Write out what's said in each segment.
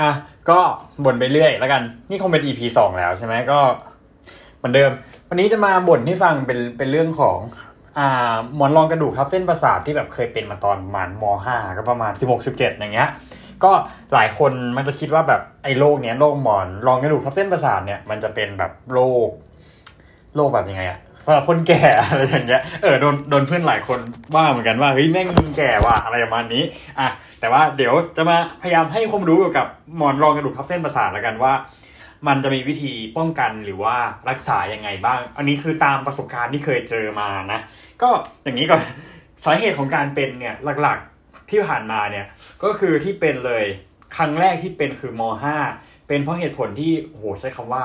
อะก็บ่นไปเรื่อยแล้วกัน นี่คงเป็น EP สองแล้วใช่ไหมก็เหมือนเดิม วันนี้จะมาบ่นให้ฟังเป็นเป็นเรื่องของอ่าหมอนรองกระดูกทับเส้นประสาทที่แบบเคยเป็นมาตอนประมาณมห้าก็ประมาณสิบหกสิบเจ็ดอย่างเงี้ย ก็หลายคนมันจะคิดว่าแบบไอ้โรคเนี้ยโรคหมอนรองกระดูกทับเส้นประสาทเนี่ยมันจะเป็นแบบโรคโรคแบบยังไงอะ สำหรับคนแก่อะไรอย่างเงี้ย เออโดนโดนเพื่อนหลายคนว่าเหมือนกันว่าเฮ้ยแม่งมึงแก่ว่ะอะไรประมาณนี้อะแต่ว่าเดี๋ยวจะมาพยายามให้ความรู้เกี่ยวกับหมอนรองกระดูกทับเส้นประสาทแล้วกันว่า มันจะมีวิธีป้องกันหรือว่ารักษายังไงบ้าง อันนี้คือตามประสบการณ์ที่เคยเจอมานะ ก็อย่างนี้ก่อนสาเหตุของการเป็นเนี่ยหลักๆที่ผ่านมาเนี่ยก็คือที่เป็นเลยครั้งแรกที่เป็นคือม .5 เป็นเพราะเหตุผลที่โหใช้คำว่า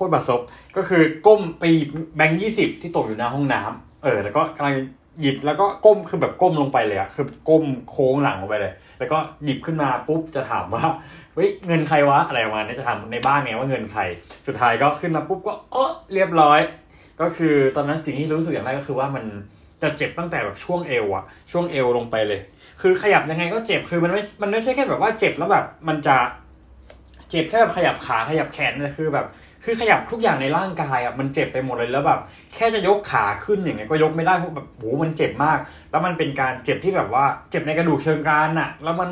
คตรบาดซบก็คือก้มไปหยิบแบงค์ยี่สิบที่ตกอยู่หน้าห้องน้ำเออ แล้วก็กำลังหยิบแล้วก็ก้มคือแบบก้มลงไปเลยอะคือก้มโค้งหลังลงไปเลย แล้วก็หยิบขึ้นมาปุ๊บจะถามว่าเฮ้ยเงินใครวะอะไรประมาณนี้จะถามในบ้านไงว่าเงินใคร สุดท้ายก็ขึ้นมาปุ๊บก็เออเรียบร้อย ก็คือตอนนั้นสิ่งที่รู้สึกอย่างแรกก็คือว่ามันจะเจ็บตั้งแต่แบบช่วงเอวอะช่วงเอวลงไปเลย คือขยับยังไงก็เจ็บคือมันไม่มันไม่ใช่แค่แบบว่าเจ็บแล้วแบบมันจะเจ็บแค่แบบขยับขาขยับแขนนะคือแบบ คือขยับทุกอย่างในร่างกายอะมันเจ็บไปหมดเลยแล้วแบบ แค่จะยกขาขึ้นอย่างเงี้ยก็ยกไม่ได้เพราะแบบโหมันเจ็บมาก แล้วมันเป็นการเจ็บที่แบบว่าเจ็บในกระดูกเชิงกรานอะ แล้วมัน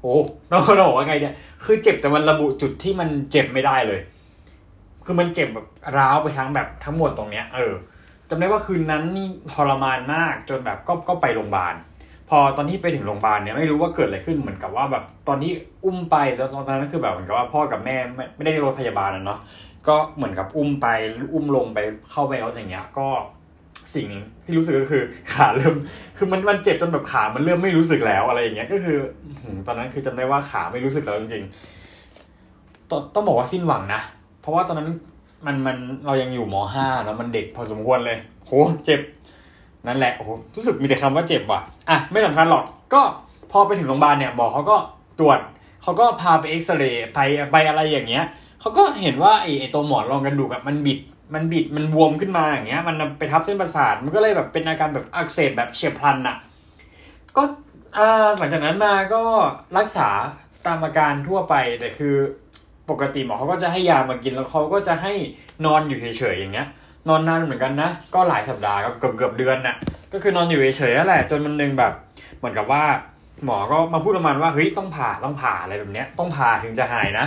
โอ้เราเราบอกว่าไงเนี่ยคือเจ็บแต่มันระบุจุดที่มันเจ็บไม่ได้เลย คือมันเจ็บแบบร้าวไปทั้งแบบทั้งหมดตรงเนี้ย เออจำได้ว่าคืนนั้นนี่ทรมานมากจนแบบก็ก็ไปโรงพยาบาล พอตอนที่ไปถึงโรงพยาบาลเนี่ยไม่รู้ว่าเกิดอะไรขึ้นเหมือนกับว่าแบบตอนที่อุ้มไปแล้วตอนนั้นคือแบบเหมือนกับว่าพ่อกับแม่ไม่ไม่ได้รถพยาบาลนะเนาะก็เหมือนกับอุ้มไปอุ้มลงไปเข้าไปรถอย่างเงี้ย ก็สิ่งที่รู้สึกก็คือขาเริ่มคือมันมันเจ็บจนแบบขามันเริ่มไม่รู้สึกแล้วอะไรอย่างเงี้ยก็คือตอนนั้นคือจำได้ว่าขาไม่รู้สึกแล้วจริงๆต้องต้องบอกว่าสิ้นหวังนะเพราะว่าตอนนั้นมันมันเรายังอยู่มห้าแล้วมันเด็กพอสมควรเลยโหเจ็บ นั่นแหละโอ้โหรู้สึกมีแต่คำว่าเจ็บว่ะอะไม่สำคัญหรอกก็พอไปถึงโรงพยาบาลเนี่ยหมอเขาก็ตรวจเขาก็พาไปเอ็กซเรย์ไปไปอะไรอย่างเงี้ยเขาก็เห็นว่าไอ้ไอ้ตัวหมอนรองกระดูกอะมันบิดมันบิดมันบวมขึ้นมาอย่างเงี้ย มันไปทับเส้นประสาทมันก็เลยแบบเป็นอาการแบบอักเสบแบบเฉียบพลันอะก็หลังจากนั้นมาก็รักษาตามอาการทั่วไปแต่คือปกติหมอเขาก็จะให้ยามากินแล้วเขาก็จะให้นอนอยู่เฉยๆอย่างเงี้ย นอนนานเหมือนกันนะ ก็หลายสัปดาห์ก็เกือบเกือบเดือนน่ะ ก็คือนอนอยู่เฉยๆนั่นแหละจนมันนึงแบบ เหมือนกับว่า หมอก็มาพูดประมาณว่าเฮ้ยต้องผ่าต้องผ่าอะไรแบบเนี้ย ต้องผ่าถึงจะหายนะ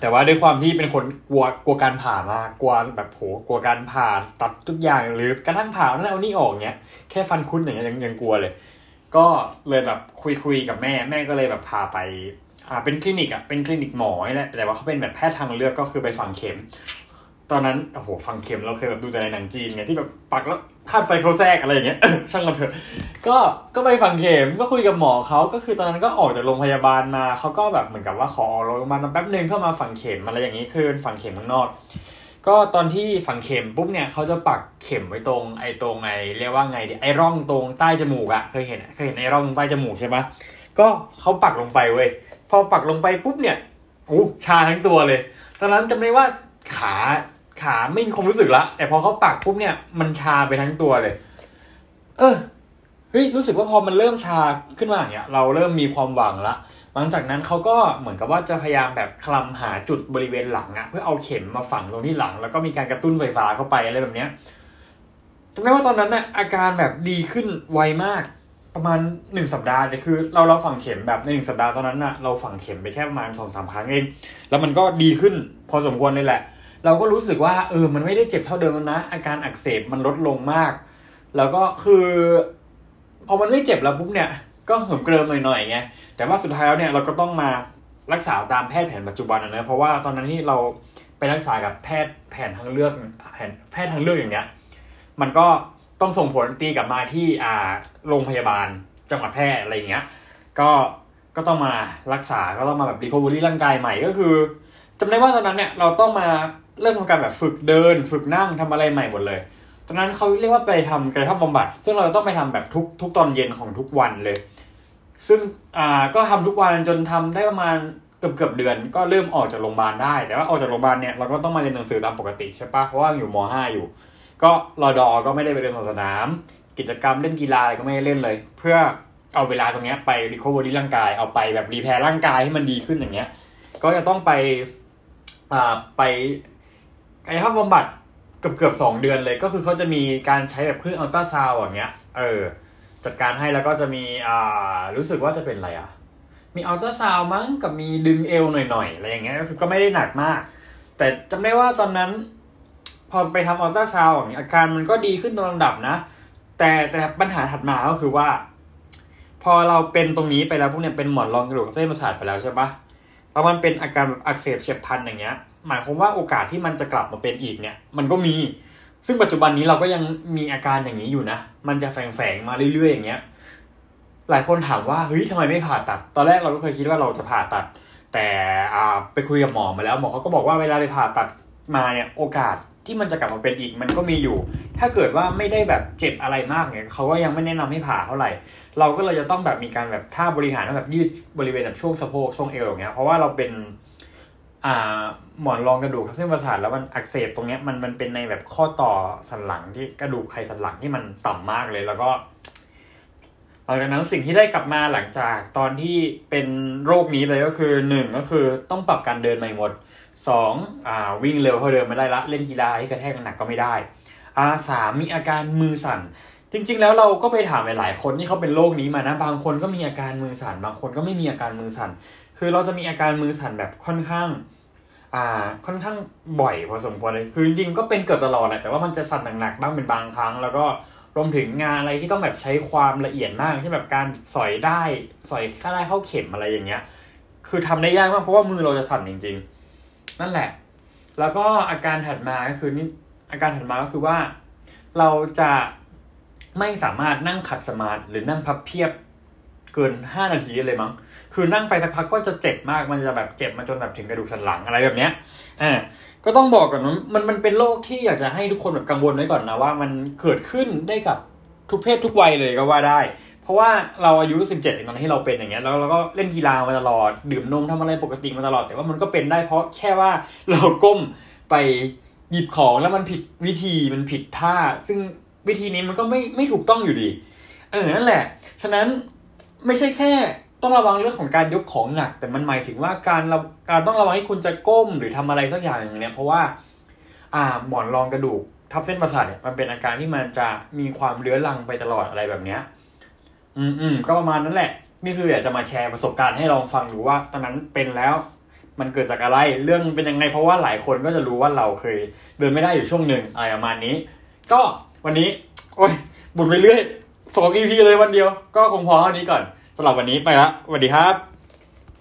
แต่ว่าด้วยความที่เป็นคนกลัวกลัวการผ่ามากกลัวแบบโหกลัวการผ่าตัดทุกอย่างหรือกระทั่งผ่านั่นเอานี่ออกเนี้ยแค่ฟันคุดอย่างเงี้ยยังยังกลัวเลย ก็เลยแบบคุยคุยกับแม่แม่ก็เลยแบบพาไปอ่าเป็นคลินิกอะเป็นคลินิกหมอนี่แหละแต่ว่าเขาเป็นแบบแพทย์ทางเลือกก็คือไปฝังเข็ม ตอนนั้นโอ้โหฟังเข็มเราเคยแบบดูแต่ในหนังจีนไงที่แบบปักแล้วธาตุไฟเขาแทรกอะไรอย่างเงี้ยช่างมันเถอะก็ก็ไปฝังเข็มก็คุยกับหมอเขาก็คือตอนนั้นก็ออกจากโรงพยาบาลมาเขาก็แบบเหมือนกับว่าขอออกโรงพยาบาลมาแป๊บนึงเพื่อมาฝังเข็มอะไรอย่างนี้คือเป็นฝังเข็มข้างนอก ก็ตอนที่ฝังเข็มปุ๊บเนี่ยเขาจะปักเข็มไว้ตรงไอ้ตรงไอ้เรียกว่าไงดิไอ้ร่องตรงใต้จมูกอะเคยเห็นเคยเห็นไอ้ร่องใต้จมูกใช่ไหมก็เขาปักลงไปเว้ยพอปักลงไปปุ๊บเนี่ยอู้ชาทั้งตัวเลย ตอนนั้นจำได้ว่าขา ขาไม่มีความรู้สึกละแต่พอเขาปักปุ๊บเนี่ยมันชาไปทั้งตัวเลย เออเฮ้ยรู้สึกว่าพอมันเริ่มชาขึ้นมาอย่างเงี้ย เราเริ่มมีความหวังละหลังจากนั้นเขาก็เหมือนกับว่าจะพยายามแบบคลำหาจุดบริเวณหลังอะเพื่อเอาเข็มมาฝังตรงที่หลัง แล้วก็มีการกระตุ้นไฟฟ้าเข้าไปอะไรแบบเนี้ยจำได้ว่าตอนนั้นน่ะอาการแบบดีขึ้นไวมาก ประมาณหนึ่งสัปดาห์เนี่ยคือ เราเราฝังเข็มแบบในหนึ่งสัปดาห์ตอนนั้นน่ะเราฝังเข็มไปแค่ประมาณสองสามครั้งเอง แล้วมันก็ดีขึ้นพอสมควรเลยแหละ เราก็รู้สึกว่าเออมันไม่ได้เจ็บเท่าเดิมแล้วนะ อาการอักเสบมันลดลงมาก แล้วก็คือ พอมันไม่เจ็บแล้วปุ๊บเนี่ย ก็เหิมเกริมหน่อยๆไงแต่ว่าสุดท้ายแล้วเนี่ยเราก็ต้องมารักษาตามแพทย์แผนปัจจุบันนะเพราะว่าตอนนั้นที่เราไปรักษากับแพทย์แผนทางเลือกแผนแพทย์ทางเลือกอย่างเนี้ย มันก็ต้องส่งผลตีกลับมาที่อ่าโรงพยาบาลจังหวัดแพร่อะไรอย่างเงี้ย ก็ก็ต้องมารักษาก็ต้องมาแบบ recovery ร่างกายใหม่ก็คือจำได้ว่าตอนนั้นเนี่ยเราต้องมา เริ่มทำการแบบฝึกเดิน ฝึกนั่งทำอะไรใหม่หมดเลย ตอนนั้นเขาเรียกว่าไปทำกายภาพบำบัด ซึ่งเราต้องไปทำแบบทุกทุกตอนเย็นของทุกวันเลย ซึ่งอ่าก็ทำทุกวันจนทำได้ประมาณเกือบเกือบเดือน ก็เริ่มออกจากโรงพยาบาลได้ แต่ว่าออกจากโรงพยาบาลเนี่ยเราก็ต้องมาเรียนหนังสือตามปกติใช่ปะเพราะว่าอยู่ม .5 อยู่ ก็รอดอก็ไม่ได้ไปเรียนสนาม กิจกรรมเล่นกีฬาอะไรก็ไม่ได้เล่นเลย เพื่อเอาเวลาตรงเนี้ยไป recovery ร่างกาย เอาไปแบบ repair ร่างกายให้มันดีขึ้นอย่างเงี้ย ก็จะต้องไปอ่าไป กายภาพบำบัดเกือบเกือบสองเดือนเลยก็คือเขาจะมีการใช้แบบเครื่องอัลตราซาวอย่างเงี้ย เออ จัดการให้แล้วก็จะมีอ่ารู้สึกว่าจะเป็นอะไรอะ มีอัลตราซาวมั้งกับมีดึงเอวหน่อยๆอะไรอย่างเงี้ยก็คือก็ไม่ได้หนักมาก แต่จำได้ว่าตอนนั้น พอไปทำอัลตราซาวอย่างเงี้ยอาการมันก็ดีขึ้นตามลำดับนะ แต่แต่ปัญหาถัดมาก็คือว่า พอเราเป็นตรงนี้ไปแล้วพวกเนี้ยเป็นหมอนรองกระดูกเส้นประสาทไปแล้วใช่ปะแล้วมันเป็นอาการแบบอักเสบเฉียบพลันอย่างเงี้ย หมายความว่าโอกาสที่มันจะกลับมาเป็นอีกเนี่ย มันก็มี ซึ่งปัจจุบันนี้เราก็ยังมีอาการอย่างนี้อยู่นะ มันจะแฝงๆมาเรื่อยๆอย่างเงี้ย หลายคนถามว่าเฮ้ยทำไมไม่ผ่าตัด ตอนแรกเราก็เคยคิดว่าเราจะผ่าตัด แต่ไปคุยกับหมอมาแล้วหมอเขาก็บอกว่าเวลาไปผ่าตัดมาเนี่ยโอกาสที่มันจะกลับมาเป็นอีกมันก็มีอยู่ ถ้าเกิดว่าไม่ได้แบบเจ็บอะไรมากเนี่ยเขาก็ยังไม่แนะนำให้ผ่าเท่าไหร่ เราก็เลยจะต้องแบบมีการแบบท่าบริหารแบบยืดบริเวณแบบช่วงสะโพกช่วงเอวอย่างเงี้ย เพราะว่าเราเป็น อ่าหมอนรองกระดูกทับเส้นประสาทแล้วมันอักเสบตรงเนี้ยมันมันเป็นในแบบข้อต่อสันหลังที่กระดูกไขสันหลังที่มันต่ำมากเลยแล้วก็หลังจากนั้นสิ่งที่ได้กลับมาหลังจากตอนที่เป็นโรคนี้เลยก็คือหนึ่งก็คือต้องปรับการเดินใหม่หมดสองอ่าวิ่งเร็วเท่าเดิมไม่ได้ละเล่นกีฬาที่กระแทกหนักก็ไม่ได้อ่าสามมีอาการมือสั่น จริง ๆ แล้วเราก็ไปถามหลายๆคนที่เขาเป็นโรคนี้มานะบางคนก็มีอาการมือสั่นบางคนก็ไม่มีอาการมือสั่น คือเราจะมีอาการมือสั่นแบบค่อนข้าง อ่า ค่อนข้างบ่อยพอสมควรเลย คือจริงๆก็เป็นเกือบตลอดแหละแต่ว่ามันจะสั่นหนักๆบ้างเป็นบางครั้ง แล้วก็รวมถึงงานอะไรที่ต้องแบบใช้ความละเอียดมากเช่แบบการสอยได้ สอยข้าได้เข้าเข็มอะไรอย่างเงี้ย คือทำได้ยากมากเพราะว่ามือเราจะสั่นจริง ๆ นั่นแหละ แล้วก็อาการถัดมาก็คือนี่อาการถัดมาก็คือว่า เราจะไม่สามารถนั่งขัดสมาธิหรือนั่งพับเพียบเกินห้านาทีเลยมั้ง คือนั่งไปสักพักก็จะเจ็บมากมันจะแบบเจ็บมาจนแบบถึงกระดูกสันหลังอะไรแบบเนี้ยอ่าก็ต้องบอกก่อนว่ามันมันเป็นโรคที่อยากจะให้ทุกคนแบบกังวลไว้ก่อนนะว่ามันเกิดขึ้นได้กับทุกเพศทุกวัยเลยก็ว่าได้ เพราะว่าเราอายุสิบเจ็ดตอนที่เราเป็นอย่างเงี้ยแล้วเราก็เล่นกีฬามาตลอด ดื่มนมทำอะไรปกติมาตลอด แต่ว่ามันก็เป็นได้เพราะแค่ว่าเราก้มไปหยิบของแล้วมันผิดวิธีมันผิดท่า ซึ่งวิธีนี้มันก็ไม่ไม่ถูกต้องอยู่ดี เออนั่นแหละ ฉะนั้นไม่ใช่แค่ ต้องระวังเรื่องของการยกของหนัก แต่มันหมายถึงว่าการระการต้องระวังที่คุณจะก้มหรือทำอะไรสักอย่างอย่างเนี้ยเพราะว่า อ่าหมอนรองกระดูกทับเส้นประสาทเนี่ยมันเป็นอาการที่มันจะมีความเลื้อรังไปตลอดอะไรแบบเนี้ย อืมอืมก็ประมาณนั้นแหละนี่คืออยากจะมาแชร์ประสบการณ์ให้ลองฟังดูว่า ตอนนั้นเป็นแล้ว มันเกิดจากอะไรเรื่องเป็นยังไง เพราะว่าหลายคนก็จะรู้ว่าเราเคย เดินไม่ได้อยู่ช่วงหนึ่งอะไรประมาณนี้ ก็วันนี้ โอ้ยบุญไปเรื่อยสอง EP เลยวันเดียว ก็คงพอเท่านี้ก่อน สำหรับวันนี้ไปละสวัสดีครับ